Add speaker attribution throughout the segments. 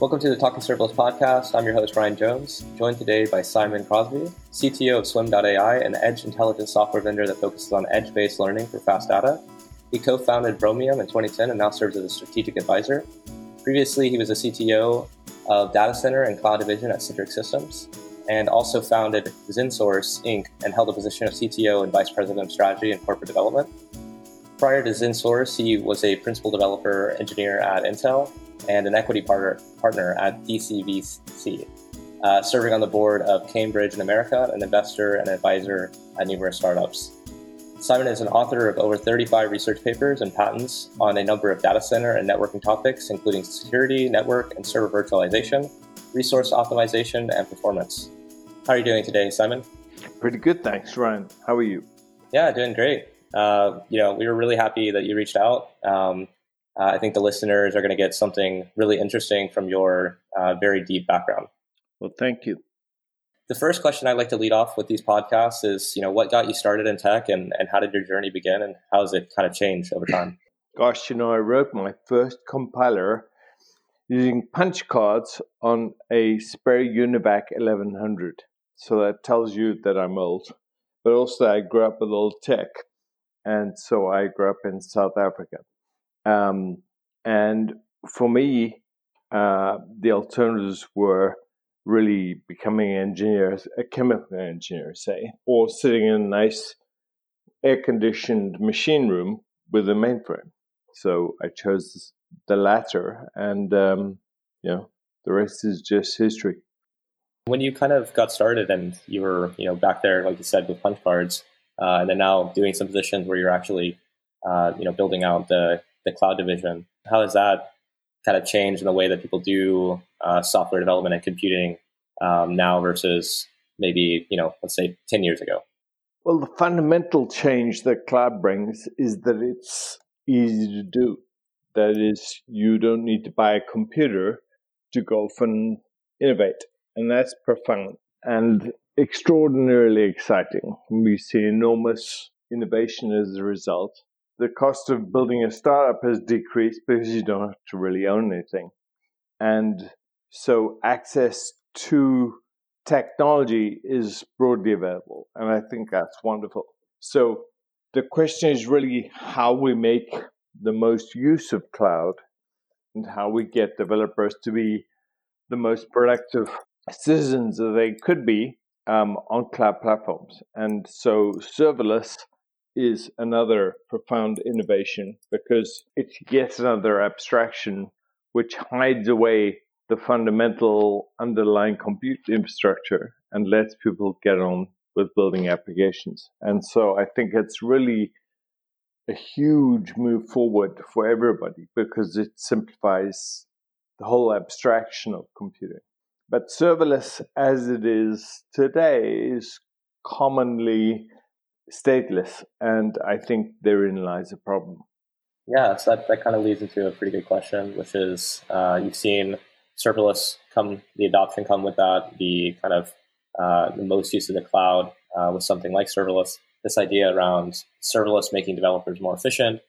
Speaker 1: Welcome to the Talking Serverless podcast. I'm your host, Ryan Jones, joined today by Simon Crosby, CTO of Swim.ai, an edge intelligence software vendor that focuses on edge based learning for fast data. He co founded Bromium in 2010 and now serves as a strategic advisor. Previously, he was a CTO of data center and cloud division at Citrix Systems and also founded XenSource Inc. and held a position of CTO and vice president of strategy and corporate development. Prior to XenSource, he was a principal developer engineer at Intel and an equity partner, partner at DCVC, uh, serving on the board of Cambridge in America, an investor and advisor at numerous startups. Simon is an author of over 35 research papers and patents on a number of data center and networking topics, including security, network, and server virtualization, resource optimization, and performance. How are you doing today, Simon?
Speaker 2: Pretty good, thanks, Ryan. How are you?
Speaker 1: Yeah, doing great. Uh, you know, we were really happy that you reached out. Um, uh, I think the listeners are going to get something really interesting from your uh, very deep background.
Speaker 2: Well, thank you.
Speaker 1: The first question I like to lead off with these podcasts is, you know, what got you started in tech and, and how did your journey begin and how has it kind of changed over time?
Speaker 2: Gosh, you know, I wrote my first compiler using punch cards on a Sperry Univac 1100. So that tells you that I'm old. But also, I grew up with old tech. And so I grew up in South Africa. Um, and for me, uh, the alternatives were really becoming engineers, a chemical engineer, say, or sitting in a nice air conditioned machine room with a mainframe. So I chose the latter, and um, you know, the rest is just history.
Speaker 1: When you kind of got started and you were, you know, back there, like you said, with punch cards, uh, and then now doing some positions where you're actually, uh, you know, building out the the cloud division. How has that kind of changed in the way that people do uh, software development and computing um, now versus maybe you know let's say 10 years ago?
Speaker 2: Well the fundamental change that cloud brings is that it's easy to do. That is you don't need to buy a computer to go and innovate and that's profound. And extraordinarily exciting we see enormous innovation as a result the cost of building a startup has decreased because you don't have to really own anything. And so access to technology is broadly available. And I think that's wonderful. So the question is really how we make the most use of cloud and how we get developers to be the most productive citizens that they could be um, on cloud platforms. And so serverless is another profound innovation because it's yet another abstraction which hides away the fundamental underlying compute infrastructure and lets people get on with building applications. And so I think it's really a huge move forward for everybody because it simplifies the whole abstraction of computing. But serverless as it is today is commonly stateless, and I think therein lies a problem.
Speaker 1: Yeah, so that, that kind of leads into a pretty good question, which is uh, you've seen serverless come, the adoption come with that, the kind of uh, the most use of the cloud uh, with something like serverless. This idea around serverless making developers more efficient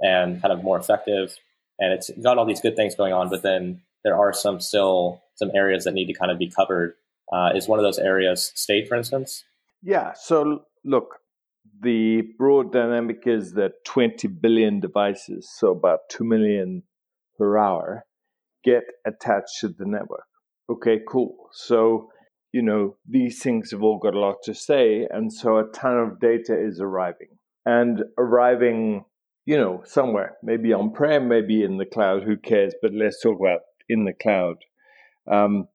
Speaker 1: and kind of more effective, and it's got all these good things going on, but then there are some still some areas that need to kind of be covered. Uh, is one of those areas state, for instance?
Speaker 2: Yeah. So look, the broad dynamic is that 20 billion devices, so about 2 million per hour, get attached to the network. Okay, cool. So, you know, these things have all got a lot to say. And so a ton of data is arriving and arriving, you know, somewhere, maybe on prem, maybe in the cloud, who cares? But let's talk about in the cloud. Um,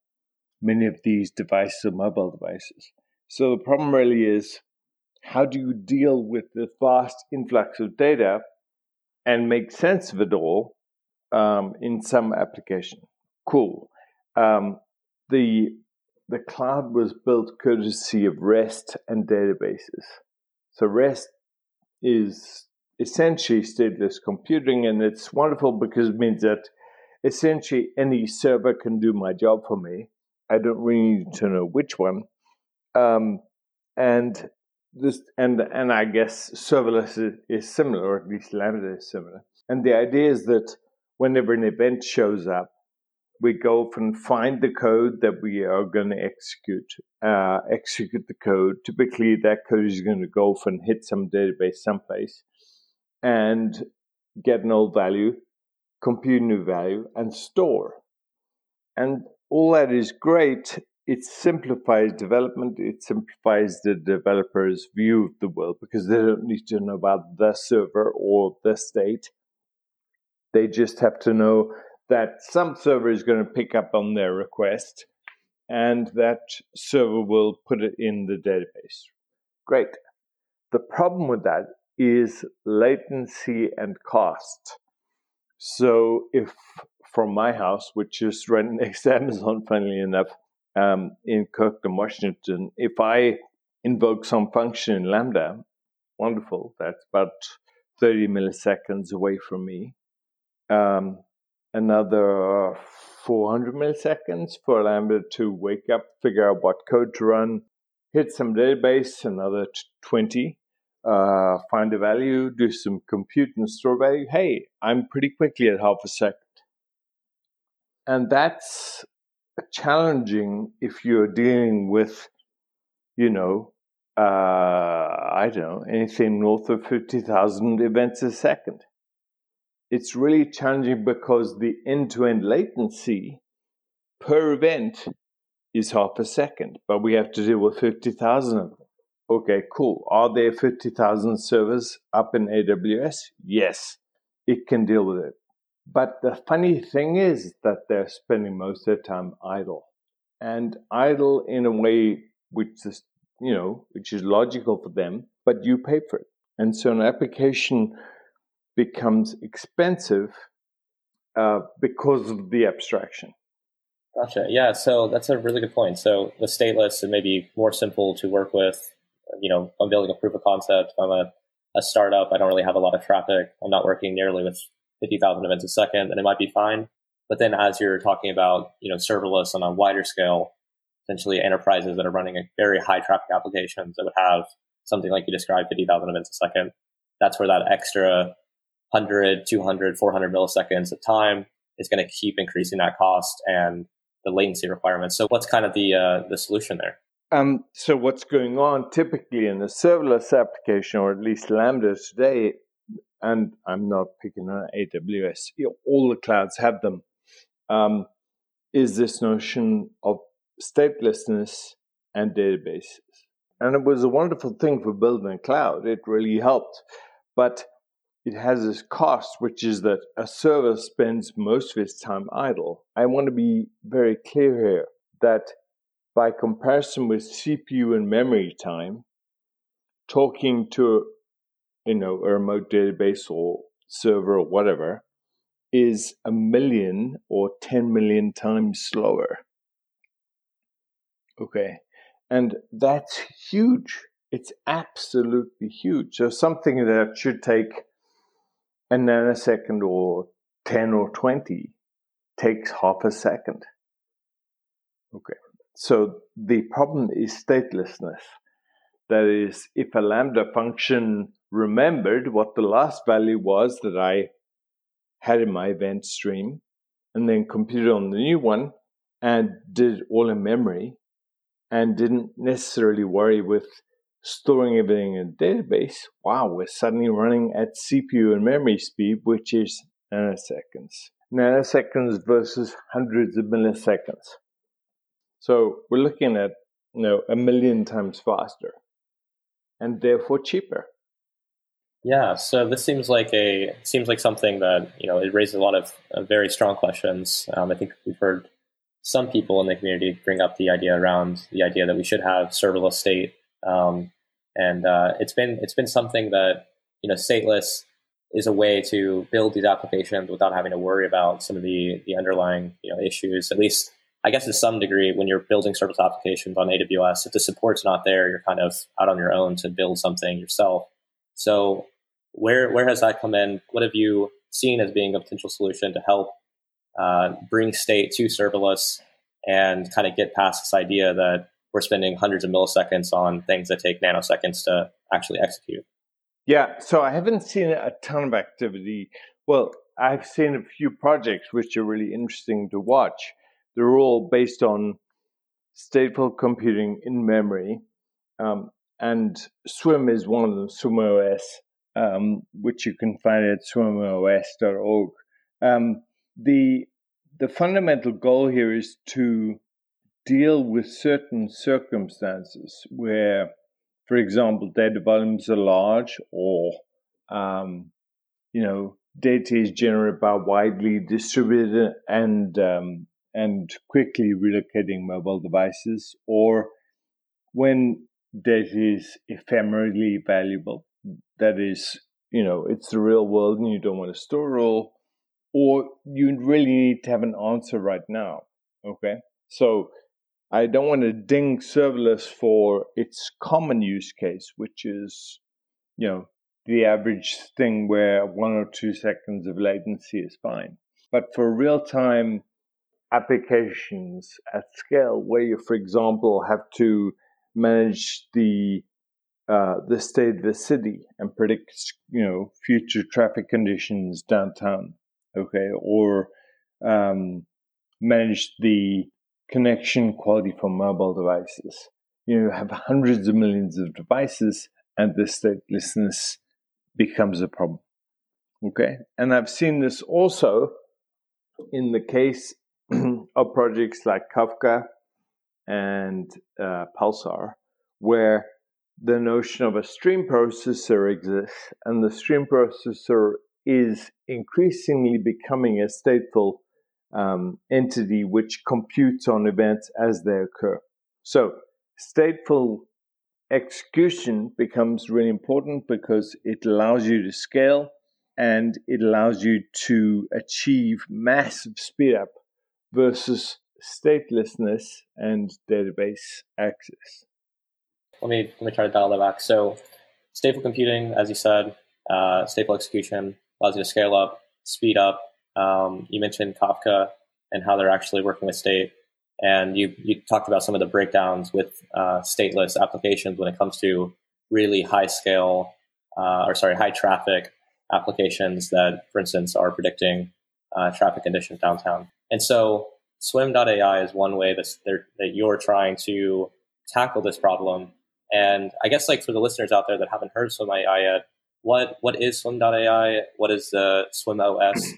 Speaker 2: many of these devices are mobile devices. So the problem really is how do you deal with the vast influx of data and make sense of it all um, in some application? Cool. Um, the the cloud was built courtesy of REST and databases. So REST is essentially stateless computing, and it's wonderful because it means that essentially any server can do my job for me. I don't really need to know which one. Um, and this and and I guess serverless is, is, similar, or at least Lambda is similar. And the idea is that whenever an event shows up, we go and find the code that we are going to execute. Uh, execute the code. Typically, that code is going to go and hit some database someplace and get an old value, compute new value, and store. And all that is great. It simplifies development. It simplifies the developer's view of the world because they don't need to know about the server or the state. They just have to know that some server is going to pick up on their request and that server will put it in the database. Great. The problem with that is latency and cost. So, if from my house, which is right next to Amazon, funnily enough, um, in Kirkland, Washington, if I invoke some function in Lambda, wonderful, that's about 30 milliseconds away from me. Um, another 400 milliseconds for Lambda to wake up, figure out what code to run, hit some database, another 20, uh, find a value, do some compute and store value. Hey, I'm pretty quickly at half a second. And that's challenging if you're dealing with, you know, uh, I don't know, anything north of 50,000 events a second it's really challenging because the end to end latency per event is half a second, but we have to deal with 50,000 of them. Okay, cool. Are there 50,000 servers up in AWS? Yes, it can deal with it. But the funny thing is that they're spending most of their time idle. And idle in a way which is, you know, which is logical for them, but you pay for it. And so an application becomes expensive uh, because of the abstraction.
Speaker 1: Gotcha. Yeah. So that's a really good point. So the stateless, it may be more simple to work with. You know, I'm building a proof of concept. I'm a, a startup. I don't really have a lot of traffic. I'm not working nearly with 50,000 events a second, and it might be fine. But then as you're talking about, you know, serverless on a wider scale, essentially enterprises that are running a very high traffic applications that would have something like you described, 50,000 events a second, that's where that extra 100, 200, 400 milliseconds of time is going to keep increasing that cost and the latency requirements. So what's kind of the uh, the solution there?
Speaker 2: Um, so what's going on typically in a serverless application, or at least Lambda today, and I'm not picking on AWS, all the clouds have them, um, is this notion of statelessness and databases. And it was a wonderful thing for building a cloud. It really helped. But it has this cost, which is that a server spends most of its time idle. I want to be very clear here that by comparison with CPU and memory time, talking to you know a remote database or server or whatever is a million or 10 million times slower. Okay. And that's huge. It's absolutely huge. So something that should take a nanosecond or 10 or 20 takes half a second. Okay. So the problem is statelessness. That is, if a lambda function remembered what the last value was that I had in my event stream, and then computed on the new one and did all in memory, and didn't necessarily worry with storing everything in a database, wow, we're suddenly running at CPU and memory speed, which is nanoseconds. Nanoseconds versus hundreds of milliseconds. So we're looking at you know a million times faster and therefore cheaper.
Speaker 1: Yeah, so this seems like a seems like something that you know it raises a lot of uh, very strong questions. Um, I think we've heard some people in the community bring up the idea around the idea that we should have serverless state um, and uh, it's been it's been something that you know stateless is a way to build these applications without having to worry about some of the the underlying you know issues. At least I guess to some degree, when you're building service applications on AWS, if the support's not there, you're kind of out on your own to build something yourself. So where where has that come in? What have you seen as being a potential solution to help uh, bring state to serverless and kind of get past this idea that we're spending hundreds of milliseconds on things that take nanoseconds to actually execute.
Speaker 2: Yeah, so I haven't seen a ton of activity. Well, I've seen a few projects which are really interesting to watch. They're all based on stateful computing in memory. Um, and Swim is one of them, SwimOS, um, which you can find at swimos.org. Um, the the fundamental goal here is to deal with certain circumstances where, for example, data volumes are large or um, you know data is generated by widely distributed and um, and quickly relocating mobile devices, or when data is ephemerally valuable, that is, you know, it's the real world and you don't want to store it all, or you really need to have an answer right now. Okay, so I don't want to ding serverless for its common use case, which is, you know, the average thing where one or two seconds of latency is fine. But for real time applications at scale, where you, for example, have to manage the uh, the state of the city and predict, you know, future traffic conditions downtown, okay, or um, manage the connection quality for mobile devices. You know, you have hundreds of millions of devices, and the statelessness becomes a problem. Okay, and I've seen this also in the case of projects like Kafka and uh, Pulsar, where the notion of a stream processor exists, and the stream processor is increasingly becoming a stateful um, entity which computes on events as they occur. So, stateful execution becomes really important because it allows you to scale and it allows you to achieve massive speed up versus statelessness and database access.
Speaker 1: Let me let me try to dial that back. So, stateful computing, as you said, uh, stateful execution allows you to scale up, speed up. Um, you mentioned Kafka and how they're actually working with state. And you, you talked about some of the breakdowns with uh, stateless applications when it comes to really high scale, uh, or sorry, high traffic applications that, for instance, are predicting uh, traffic conditions downtown. And so swim.ai is one way that, that you're trying to tackle this problem. And I guess like for the listeners out there that haven't heard swim.ai yet, what, what is swim.ai? What is the swim OS?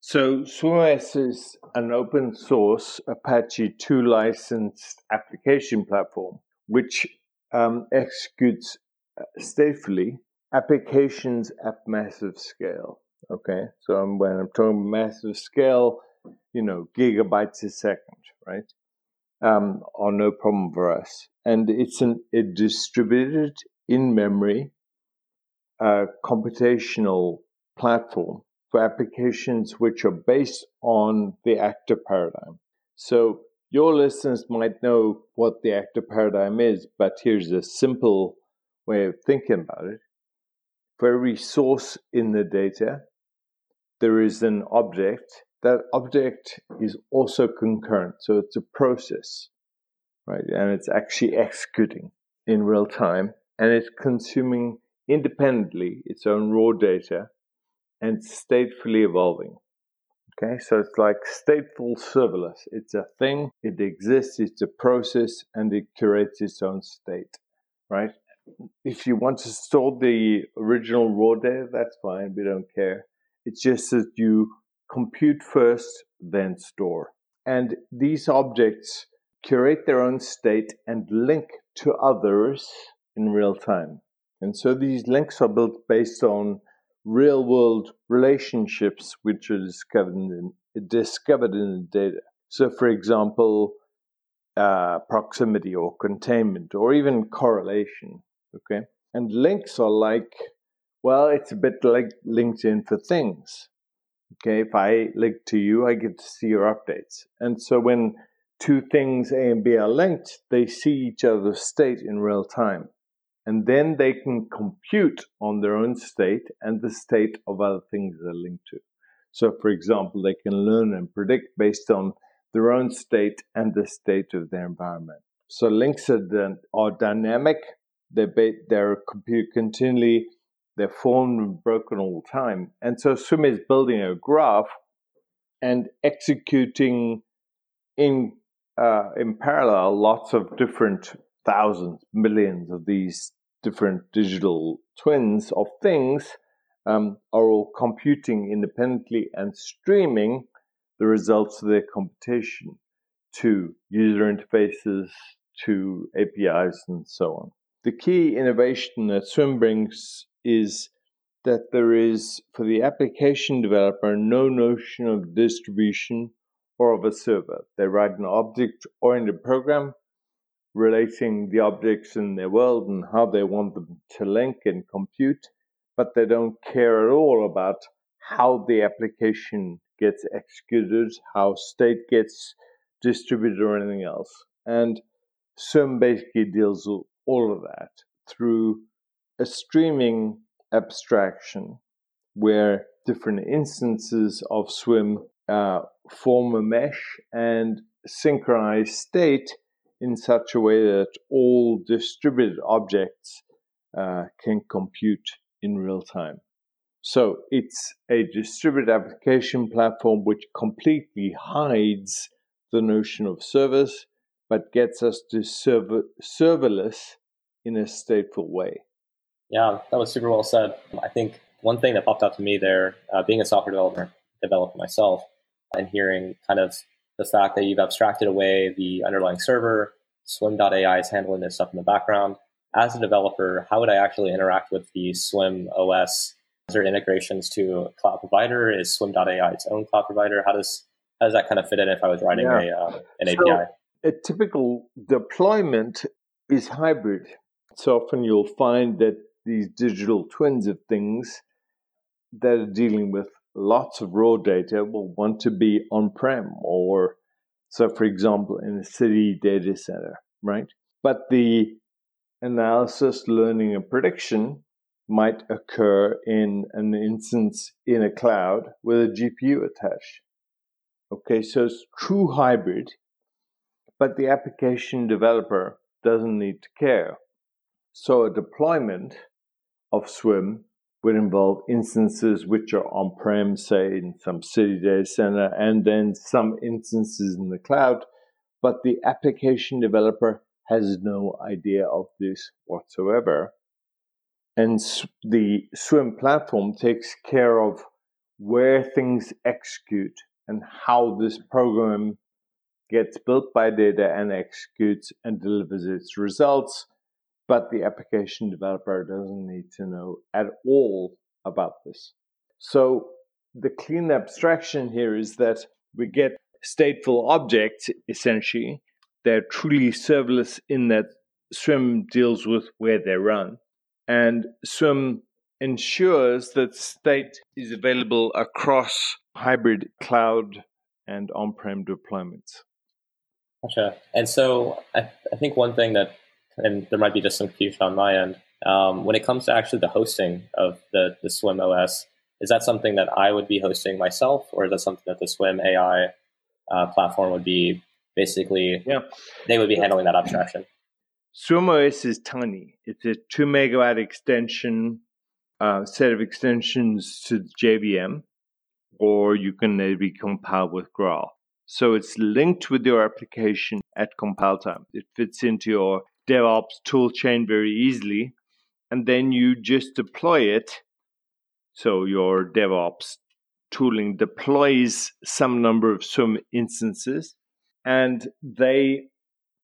Speaker 2: So SwimOS is an open source Apache 2 licensed application platform, which um, executes uh, statefully applications at massive scale. Okay, so when I'm talking massive scale, you know, gigabytes a second, right? Um, are no problem for us. And it's an, a distributed in memory uh, computational platform for applications which are based on the actor paradigm. So your listeners might know what the actor paradigm is, but here's a simple way of thinking about it. For every source in the data, there is an object. That object is also concurrent, so it's a process, right? And it's actually executing in real time, and it's consuming independently its own raw data and statefully evolving. Okay, so it's like stateful serverless. It's a thing, it exists, it's a process, and it curates its own state, right? If you want to store the original raw data, that's fine, we don't care. It's just that you compute first, then store. And these objects curate their own state and link to others in real time. And so these links are built based on real world relationships which are discovered in, discovered in the data. So, for example, uh, proximity or containment or even correlation. Okay. And links are like, well, it's a bit like LinkedIn for things. Okay. If I link to you, I get to see your updates. And so when two things A and B are linked, they see each other's state in real time and then they can compute on their own state and the state of other things they're linked to. So, for example, they can learn and predict based on their own state and the state of their environment. So, links are, are dynamic. They they're compute continually they're formed and broken all the time. And so Swim is building a graph and executing in uh, in parallel lots of different thousands, millions of these different digital twins of things um, are all computing independently and streaming the results of their computation to user interfaces, to APIs, and so on. The key innovation that Swim brings is that there is, for the application developer, no notion of distribution or of a server. They write an object oriented program relating the objects in their world and how they want them to link and compute, but they don't care at all about how the application gets executed, how state gets distributed, or anything else. And Swim basically deals with all of that through a streaming abstraction where different instances of Swim uh, form a mesh and synchronize state in such a way that all distributed objects uh, can compute in real time. So it's a distributed application platform which completely hides the notion of service, but gets us to server, serverless in a stateful way.
Speaker 1: Yeah, that was super well said. I think one thing that popped out to me there, uh, being a software developer, developer myself, and hearing kind of the fact that you've abstracted away the underlying server, Swim.ai is handling this stuff in the background. As a developer, how would I actually interact with the Swim OS? Is there integrations to a cloud provider? Is Swim.ai its own cloud provider? How does how does that kind of fit in if I was writing yeah. a uh, an so API?
Speaker 2: A typical deployment is hybrid. So often you'll find that these digital twins of things that are dealing with lots of raw data will want to be on prem or, so for example, in a city data center, right? But the analysis, learning, and prediction might occur in an instance in a cloud with a GPU attached. Okay, so it's true hybrid, but the application developer doesn't need to care. So a deployment of Swim would involve instances which are on prem, say in some city data center, and then some instances in the cloud. But the application developer has no idea of this whatsoever. And the Swim platform takes care of where things execute and how this program gets built by data and executes and delivers its results but the application developer doesn't need to know at all about this. So the clean abstraction here is that we get stateful objects essentially. They're truly serverless in that Swim deals with where they run. And Swim ensures that state is available across hybrid cloud and on prem deployments.
Speaker 1: Gotcha. And so I, I think one thing that and there might be just some confusion on my end. Um, when it comes to actually the hosting of the, the Swim OS, is that something that I would be hosting myself, or is that something that the Swim AI uh, platform would be basically?
Speaker 2: Yeah,
Speaker 1: they would be handling that abstraction.
Speaker 2: Swim OS is tiny. It's a two megabyte extension, uh, set of extensions to JVM, or you can maybe compile with Graal. So it's linked with your application at compile time. It fits into your DevOps toolchain very easily, and then you just deploy it. So your DevOps tooling deploys some number of Swim instances, and they,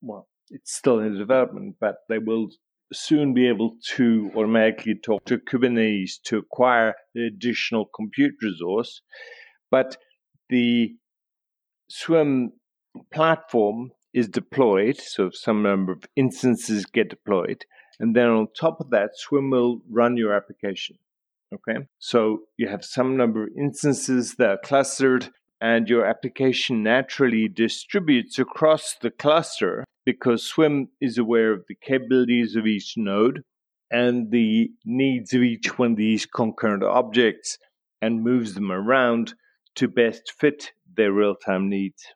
Speaker 2: well, it's still in development, but they will soon be able to automatically talk to Kubernetes to acquire the additional compute resource. But the Swim platform is deployed, so some number of instances get deployed, and then on top of that, Swim will run your application. Okay, so you have some number of instances that are clustered, and your application naturally distributes across the cluster because Swim is aware of the capabilities of each node and the needs of each one of these concurrent objects and moves them around to best fit their real time needs.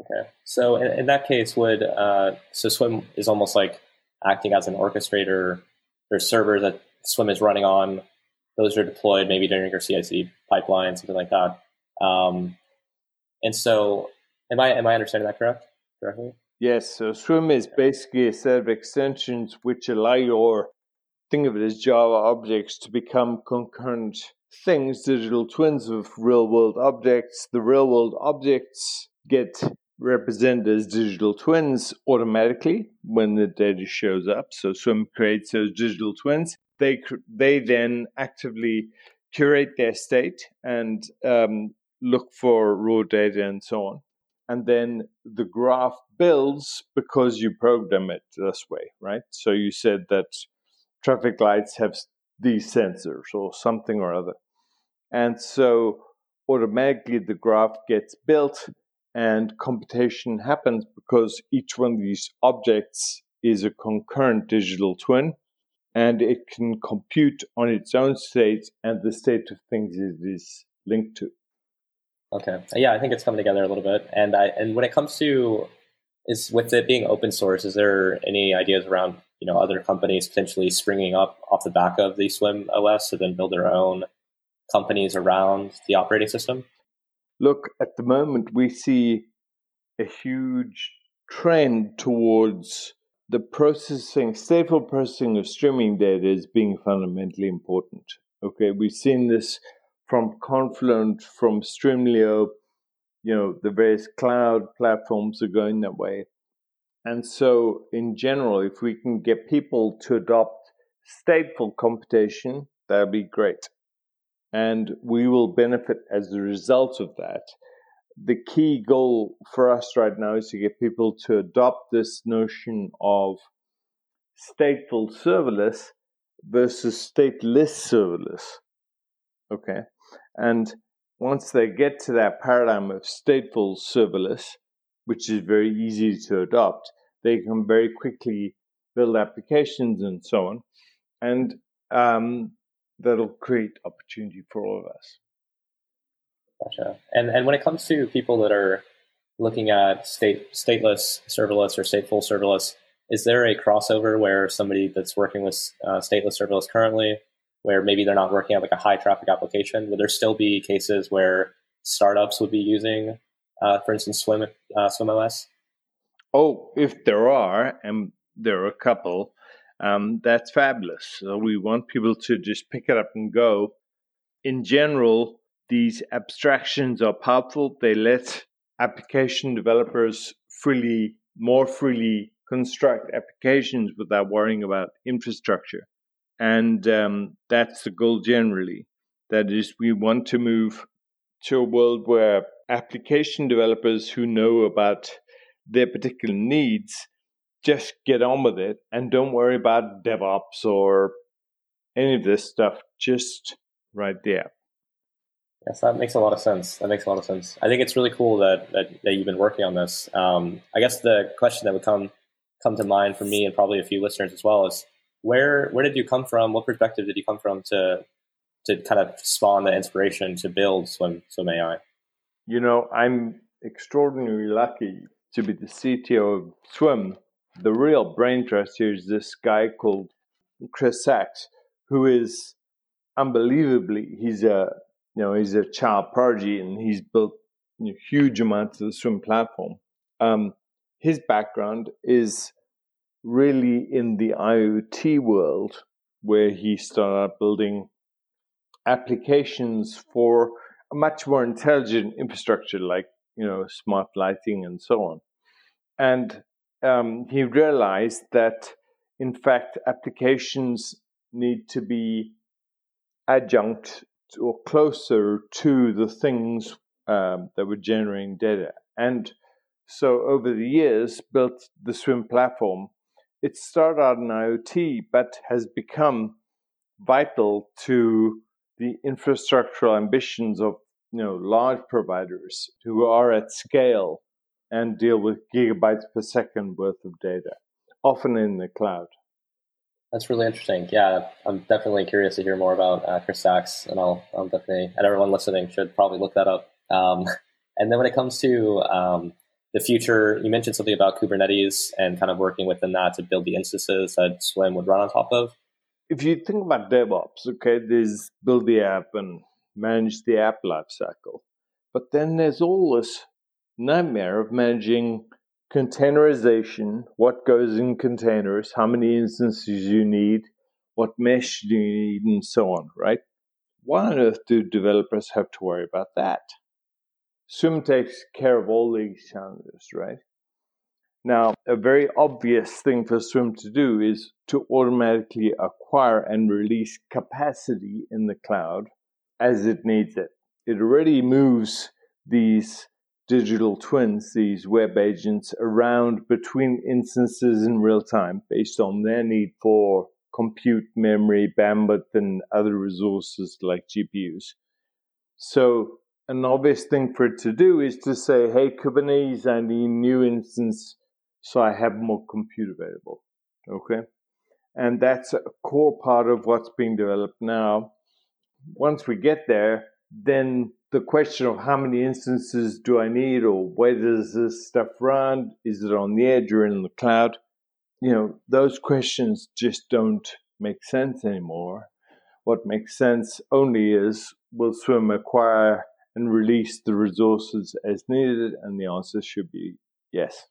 Speaker 1: Okay. So in, in that case, would uh, so Swim is almost like acting as an orchestrator. There's servers that Swim is running on, those are deployed maybe during your CI/CD pipeline, something like that. Um, and so, am I am I understanding that correct? Correctly?
Speaker 2: Yes. So Swim is basically a set of extensions which allow your think of it as Java objects to become concurrent things, digital twins of real world objects. The real world objects get represented as digital twins automatically when the data shows up. So Swim creates those digital twins. They they then actively curate their state and um, look for raw data and so on. And then the graph builds because you program it this way, right? So you said that traffic lights have these sensors or something or other. And so automatically the graph gets built and computation happens because each one of these objects is a concurrent digital twin and it can compute on its own state and the state of things it is linked to.
Speaker 1: Okay. Yeah, I think it's coming together a little bit. And I and when it comes to is with it being open source, is there any ideas around you know other companies potentially springing up off the back of the Swim OS to then build their own companies around the operating system?
Speaker 2: Look, at the moment, we see a huge trend towards the processing, stateful processing of streaming data as being fundamentally important. Okay, we've seen this from Confluent, from Streamlio, you know, the various cloud platforms are going that way. And so, in general, if we can get people to adopt stateful computation, that would be great and we will benefit as a result of that. The key goal for us right now is to get people to adopt this notion of stateful serverless versus stateless serverless. Okay. And once they get to that paradigm of stateful serverless, which is very easy to adopt, they can very quickly build applications and so on. And um, that'll create opportunity for all of us.
Speaker 1: Gotcha. And and when it comes to people that are looking at state stateless serverless or stateful serverless, is there a crossover where somebody that's working with uh, stateless serverless currently, where maybe they're not working on like a high traffic application, would there still be cases where startups would be using, uh, for instance, Swim uh, Swim OS?
Speaker 2: Oh, if there are, and there are a couple, um, that's fabulous. So we want people to just pick it up and go. In general, these abstractions are powerful. They let application developers freely, more freely construct applications without worrying about infrastructure. And um, that's the goal generally. That is, we want to move to a world where application developers who know about their particular needs just get on with it and don't worry about DevOps or any of this stuff. Just right there.
Speaker 1: Yes, that makes a lot of sense. That makes a lot of sense. I think it's really cool that that, that you've been working on this. Um, I guess the question that would come come to mind for me and probably a few listeners as well is where where did you come from? What perspective did you come from to to kind of spawn the inspiration to build Swim Swim AI?
Speaker 2: You know, I'm extraordinarily lucky to be the CTO of Swim the real brain trust here is this guy called Chris Sachs, who is unbelievably he's a you know he's a child prodigy and he's built you know, huge amounts of the swim platform. Um, his background is really in the IoT world, where he started building applications for a much more intelligent infrastructure, like you know smart lighting and so on. And um, he realized that, in fact, applications need to be adjunct or closer to the things um, that were generating data. And so over the years, built the Swim platform. It started out in IoT, but has become vital to the infrastructural ambitions of you know large providers who are at scale and deal with gigabytes per second worth of data, often in the cloud.
Speaker 1: That's really interesting. Yeah, I'm definitely curious to hear more about uh, Chris Sachs, and I'll, I'll, definitely, and everyone listening should probably look that up. Um, and then when it comes to um, the future, you mentioned something about Kubernetes and kind of working within that to build the instances that Swim would run on top of.
Speaker 2: if you think about DevOps, okay, there's build the app and manage the app lifecycle. But then there's all this nightmare of managing containerization, what goes in containers, how many instances you need, what mesh do you need, and so on, right? Why on earth do developers have to worry about that? Swim takes care of all these challenges, right? Now, a very obvious thing for Swim to do is to automatically acquire and release capacity in the cloud as it needs it. It already moves these digital twins, these web agents, around between instances in real time based on their need for compute, memory, bandwidth, and other resources like GPUs. So, an obvious thing for it to do is to say, hey, Kubernetes, I need a new instance so I have more compute available. Okay. And that's a core part of what's being developed now. Once we get there, then the question of how many instances do I need or where does this stuff run? Is it on the edge or in the cloud? You know, those questions just don't make sense anymore. What makes sense only is will Swim acquire and release the resources as needed? And the answer should be yes.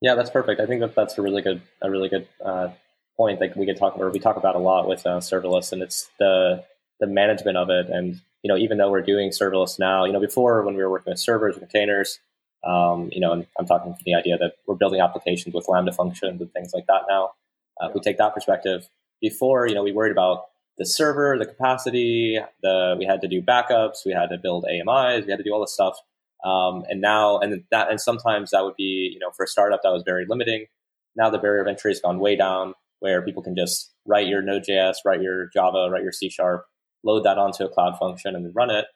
Speaker 1: Yeah, that's perfect. I think that that's a really good, a really good uh, point that we could talk about. We talk about a lot with uh, serverless, and it's the the management of it and you know, even though we're doing serverless now, you know, before when we were working with servers and containers, um, you know, and I'm talking from the idea that we're building applications with Lambda functions and things like that now. Uh, if we take that perspective, before, you know, we worried about the server, the capacity, the we had to do backups, we had to build AMIs, we had to do all this stuff. Um, and now, and that, and sometimes that would be, you know, for a startup that was very limiting. Now the barrier of entry has gone way down, where people can just write your Node.js, write your Java, write your C sharp, load that onto a cloud function and run it.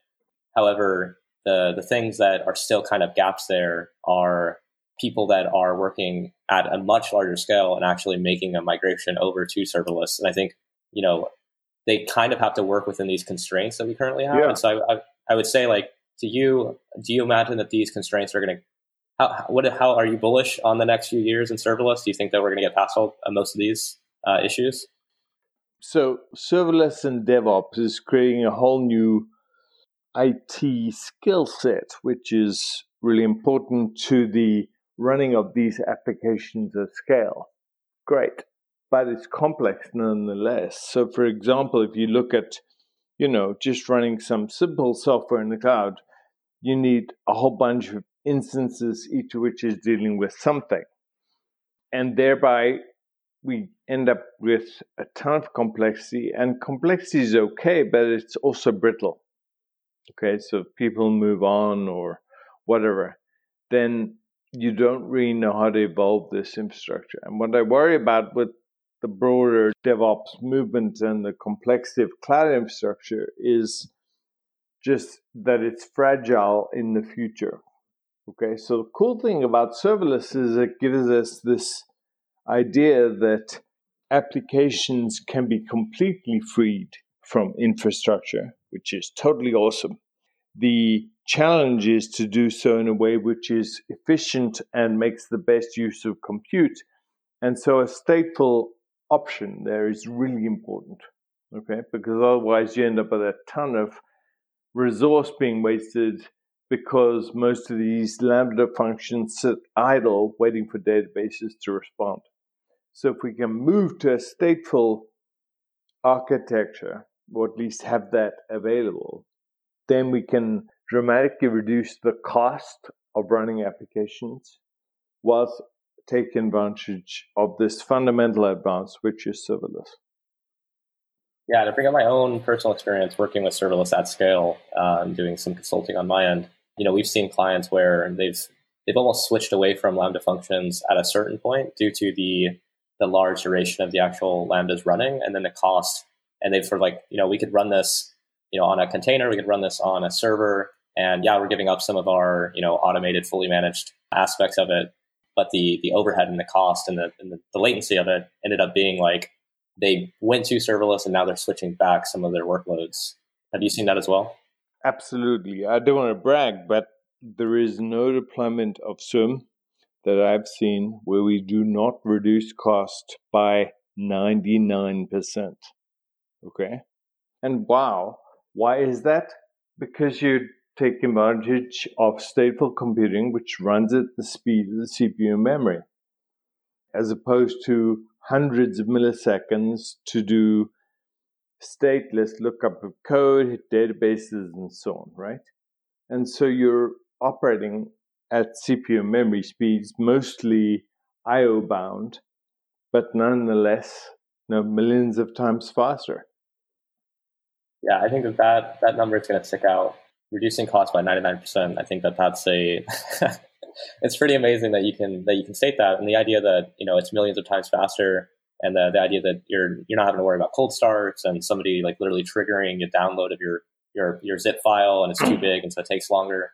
Speaker 1: However, the the things that are still kind of gaps there are people that are working at a much larger scale and actually making a migration over to serverless. And I think you know they kind of have to work within these constraints that we currently have. Yeah. And so I, I, I would say like to you, do you imagine that these constraints are going to how what how are you bullish on the next few years in serverless? Do you think that we're going to get past all, uh, most of these uh, issues?
Speaker 2: So, serverless and DevOps is creating a whole new IT skill set, which is really important to the running of these applications at scale. Great. But it's complex nonetheless. So, for example, if you look at, you know, just running some simple software in the cloud, you need a whole bunch of instances, each of which is dealing with something. And thereby we end up with a ton of complexity, and complexity is okay, but it's also brittle. Okay, so people move on or whatever, then you don't really know how to evolve this infrastructure. And what I worry about with the broader DevOps movement and the complexity of cloud infrastructure is just that it's fragile in the future. Okay, so the cool thing about serverless is it gives us this idea that applications can be completely freed from infrastructure, which is totally awesome. The challenge is to do so in a way which is efficient and makes the best use of compute. And so a stateful option there is really important, okay? Because otherwise you end up with a ton of resource being wasted because most of these Lambda functions sit idle waiting for databases to respond. So if we can move to a stateful architecture, or at least have that available, then we can dramatically reduce the cost of running applications whilst taking advantage of this fundamental advance, which is serverless.
Speaker 1: Yeah, to bring up my own personal experience working with serverless at scale uh, and doing some consulting on my end, you know, we've seen clients where they've they've almost switched away from Lambda functions at a certain point due to the the large duration of the actual lambdas running and then the cost. And they've sort of like, you know, we could run this, you know, on a container, we could run this on a server. And yeah, we're giving up some of our, you know, automated, fully managed aspects of it. But the the overhead and the cost and the, and the, the latency of it ended up being like they went to serverless and now they're switching back some of their workloads. Have you seen that as well?
Speaker 2: Absolutely. I don't want to brag, but there is no deployment of Swim that I've seen where we do not reduce cost by 99%. Okay. And wow, why is that? Because you take advantage of stateful computing, which runs at the speed of the CPU memory, as opposed to hundreds of milliseconds to do stateless lookup of code, databases, and so on, right? And so you're operating at CPU memory speeds, mostly IO bound, but nonetheless, you know, millions of times faster.
Speaker 1: Yeah, I think that that, that number is going to stick out. Reducing cost by 99%. I think that that's a, it's pretty amazing that you can, that you can state that. And the idea that, you know, it's millions of times faster and the, the idea that you're, you're not having to worry about cold starts and somebody like literally triggering a download of your, your, your zip file and it's too big. And so it takes longer.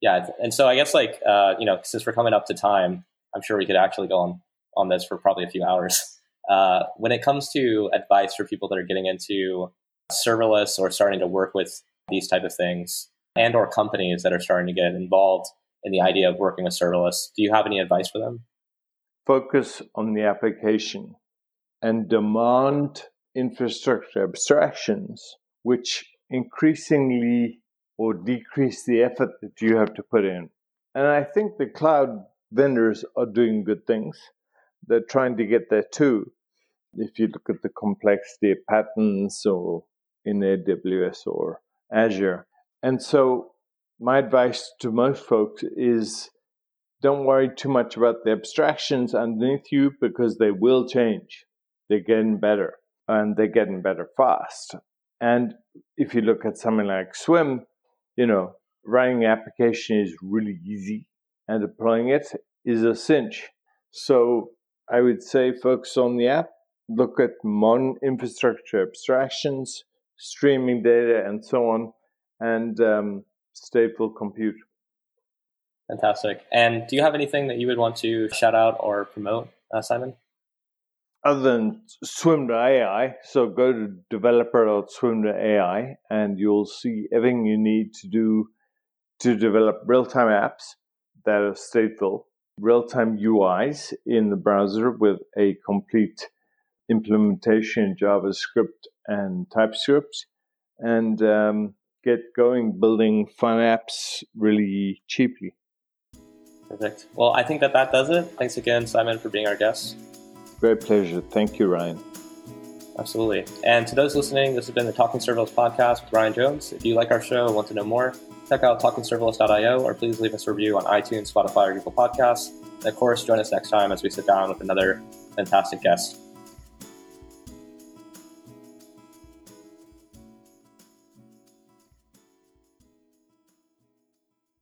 Speaker 1: Yeah. And so I guess like, uh, you know, since we're coming up to time, I'm sure we could actually go on, on this for probably a few hours. Uh, when it comes to advice for people that are getting into serverless or starting to work with these type of things and or companies that are starting to get involved in the idea of working with serverless do you have any advice for them
Speaker 2: focus on the application and demand infrastructure abstractions which increasingly or decrease the effort that you have to put in and i think the cloud vendors are doing good things they're trying to get there too if you look at the complexity of patterns or in AWS or Azure. And so, my advice to most folks is don't worry too much about the abstractions underneath you because they will change. They're getting better and they're getting better fast. And if you look at something like Swim, you know, writing an application is really easy and deploying it is a cinch. So I would say focus on the app, look at modern infrastructure abstractions, streaming data, and so on, and um, stateful compute.
Speaker 1: Fantastic. And do you have anything that you would want to shout out or promote, uh, Simon?
Speaker 2: Other than swim.ai, so go to developer.swim.ai and you'll see everything you need to do to develop real time apps that are stateful, real time UIs in the browser with a complete implementation in JavaScript and TypeScript and um, get going building fun apps really cheaply.
Speaker 1: Perfect. Well, I think that that does it. Thanks again, Simon, for being our guest.
Speaker 2: Great pleasure. Thank you, Ryan.
Speaker 1: Absolutely. And to those listening, this has been the Talking Serverless podcast with Ryan Jones. If you like our show and want to know more, check out talkingserverless.io or please leave us a review on iTunes, Spotify, or Google Podcasts. And of course, join us next time as we sit down with another fantastic guest.